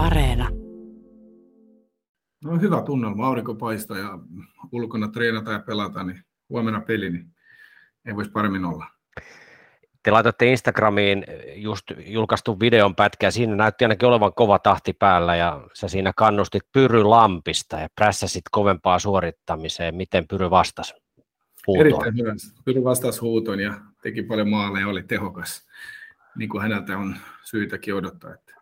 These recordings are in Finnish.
Areena. No hyvä tunnelma, aurinko paistaa ja ulkona treenata ja pelata, niin huomenna peli, niin ei voisi paremmin olla. Te laitatte Instagramiin just julkaistu videon pätkä ja siinä näytti ainakin olevan kova tahti päällä ja sä siinä kannustit Pyry Lampista ja prässäsit kovempaa suorittamiseen. Miten Pyry vastasi huutoon? Erittäin hyvä. Pyry vastasi huutoon ja teki paljon maaleja ja oli tehokas, niin kuin häneltä on syytäkin odottaa. Että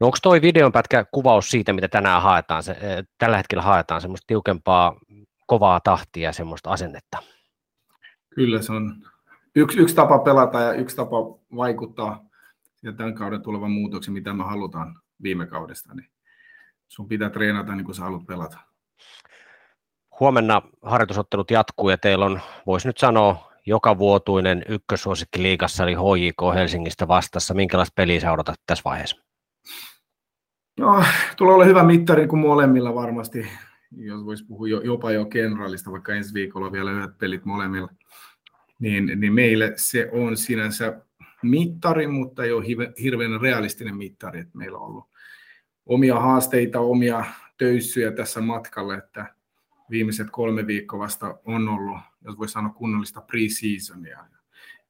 No onko toi videon pätkä kuvaus siitä, mitä tänään haetaan, se, eh, tällä hetkellä haetaan, semmoista tiukempaa, kovaa tahtia ja semmoista asennetta? Kyllä se on yksi, yksi tapa pelata ja yksi tapa vaikuttaa ja tämän kauden tulevan muutoksen, mitä me halutaan viime kaudesta, niin sun pitää treenata niin kuin sä haluat pelata. Huomenna harjoitusottelut jatkuu ja teillä on, voisi nyt sanoa, joka vuotuinen ykkösuosikki liigassa, eli HJK Helsingistä vastassa. Minkälaista peliä sä odotat tässä vaiheessa? No, tulee olla hyvä mittari kuin molemmilla varmasti, jos voisi puhua jopa jo kenraalista, vaikka ensi viikolla vielä yhdet pelit molemmilla. Niin, niin meille se on sinänsä mittari, mutta ei ole hirveän realistinen mittari. Että meillä on ollut omia haasteita, omia töyssyjä tässä matkalla, että viimeiset kolme viikkoa vasta on ollut, jos voi sanoa kunnollista pre-seasonia.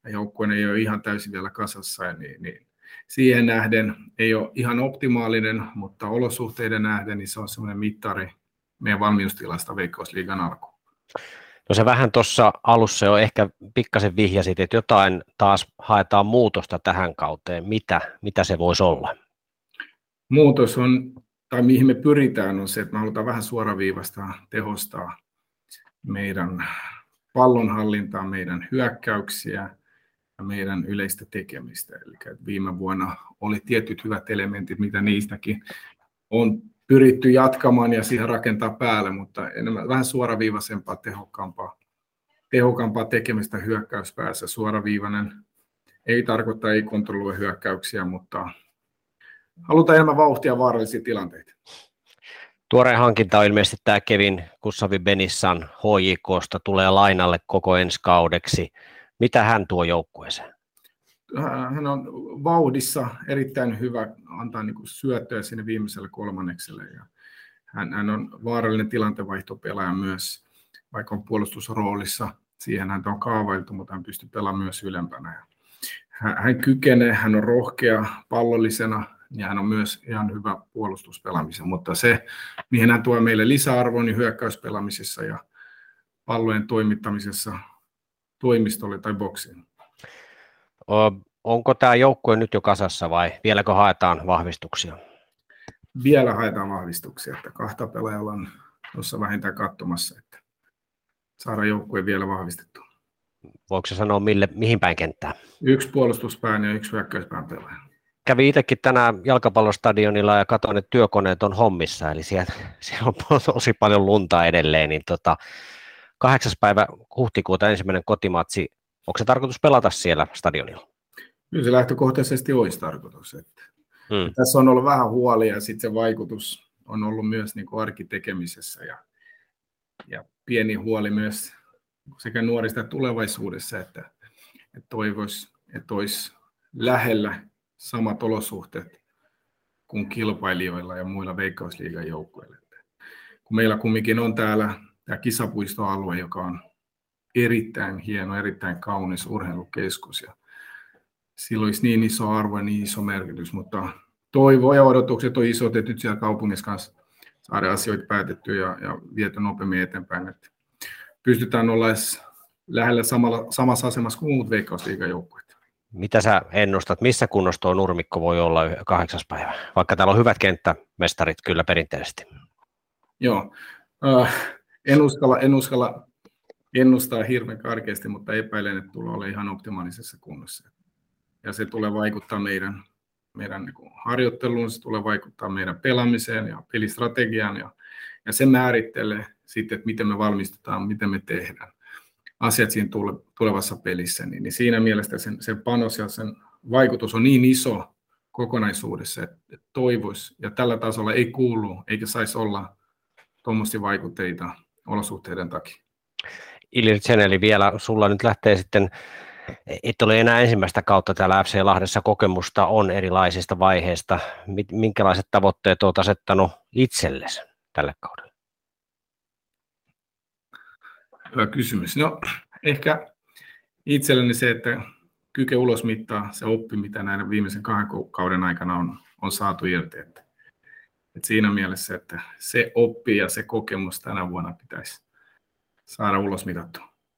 Ja joukkueen ei ole ihan täysin vielä kasassa, niin, niin siihen nähden ei ole ihan optimaalinen, mutta olosuhteiden nähden niin se on semmoinen mittari meidän valmiustilasta Veikkausliigan alkuun. No se vähän tuossa alussa jo ehkä pikkasen vihjasit, että jotain taas haetaan muutosta tähän kauteen. Mitä, mitä se voisi olla? Muutos on, tai mihin me pyritään, on se, että me halutaan vähän suoraviivasta tehostaa meidän pallonhallintaa, meidän hyökkäyksiä, meidän yleistä tekemistä. Eli viime vuonna oli tietyt hyvät elementit, mitä niistäkin on pyritty jatkamaan ja siihen rakentaa päälle, mutta enemmän vähän suoraviivaisempaa, tehokkaampaa, tehokkaampaa tekemistä hyökkäyspäässä. Suoraviivainen ei tarkoita ei kontrolloi hyökkäyksiä, mutta halutaan enemmän vauhtia vaarallisia tilanteita. Tuoreen hankinta on ilmeisesti tämä Kevin Kussavi Benissan HJKsta, tulee lainalle koko ensi kaudeksi. Mitä hän tuo joukkueeseen? Hän on vauhdissa erittäin hyvä antaa niin kuin syöttöä sinne viimeiselle kolmannekselle. Ja hän, hän on vaarallinen tilanteenvaihtopelaaja myös, vaikka on puolustusroolissa. Siihen hän on kaavailtu, mutta hän pystyy pelaamaan myös ylempänä. Hän, hän kykenee, hän on rohkea pallollisena ja hän on myös ihan hyvä puolustuspelaamisen, mutta se, mihin hän tuo meille lisäarvoa, niin hyökkäyspelaamisessa ja pallojen toimittamisessa toimistolle tai boksiin. Onko tämä joukkue nyt jo kasassa vai vieläkö haetaan vahvistuksia? Vielä haetaan vahvistuksia, että kahta pelaajalla on tuossa vähintään katsomassa, että saadaan joukkue vielä vahvistettu. Voiko se sanoa mille, mihin päin kenttää? Yksi puolustuspään ja yksi hyökkäyspään pelaaja. Kävi itsekin tänään jalkapallostadionilla ja katsoin, että työkoneet on hommissa, eli siellä, siellä on tosi paljon lunta edelleen, niin tota, kahdeksas päivä huhtikuuta ensimmäinen kotimatsi. Onko se tarkoitus pelata siellä stadionilla? Kyllä se lähtökohtaisesti olisi tarkoitus. Että hmm. Tässä on ollut vähän huolia ja sitten se vaikutus on ollut myös niin kuin arkitekemisessä ja, ja pieni huoli myös sekä nuorista tulevaisuudessa, että, että toivoisi, että olisi lähellä samat olosuhteet kuin kilpailijoilla ja muilla veikkausliigan joukkueilla. Kun meillä kumminkin on täällä tämä kisapuistoalue, joka on erittäin hieno, erittäin kaunis urheilukeskus. Ja sillä olisi niin iso arvo ja niin iso merkitys, mutta toivo ja odotukset on isot, että nyt siellä kaupungissa kanssa saada asioita päätettyä ja, ja viety nopeammin eteenpäin. Että pystytään olla edes lähellä samalla, samassa asemassa kuin muut veikkausliigajoukkueet. Mitä sä ennustat, missä kunnossa tuo nurmikko voi olla kahdeksas päivä, vaikka täällä on hyvät kenttämestarit kyllä perinteisesti? Joo, äh, en uskalla, en uskalla ennustaa hirveän karkeasti, mutta epäilen, että tulee olla ihan optimaalisessa kunnossa. Ja se tulee vaikuttaa meidän, meidän niin harjoitteluun, se tulee vaikuttaa meidän pelaamiseen ja pelistrategiaan, ja, ja se määrittelee sitten, että miten me valmistutaan, miten me tehdään asiat siinä tulevassa pelissä. Niin, niin siinä mielessä sen, sen panos ja sen vaikutus on niin iso kokonaisuudessa, että toivoisi, ja tällä tasolla ei kuulu eikä saisi olla tuommoisia vaikutteita olosuhteiden takia. Ilirtsen, eli vielä sulla nyt lähtee sitten et ole enää ensimmäistä kautta täällä FC Lahdessa kokemusta on erilaisista vaiheista. Minkälaiset tavoitteet olet asettanut itsellesi tälle kaudelle? Hyvä kysymys. No ehkä itselleni se, että kyke ulos mittaa se oppi, mitä näiden viimeisen kahden kauden aikana on, on saatu irti. Että, että siinä mielessä, että se oppi ja se kokemus tänä vuonna pitäisi saada ulos mitattua.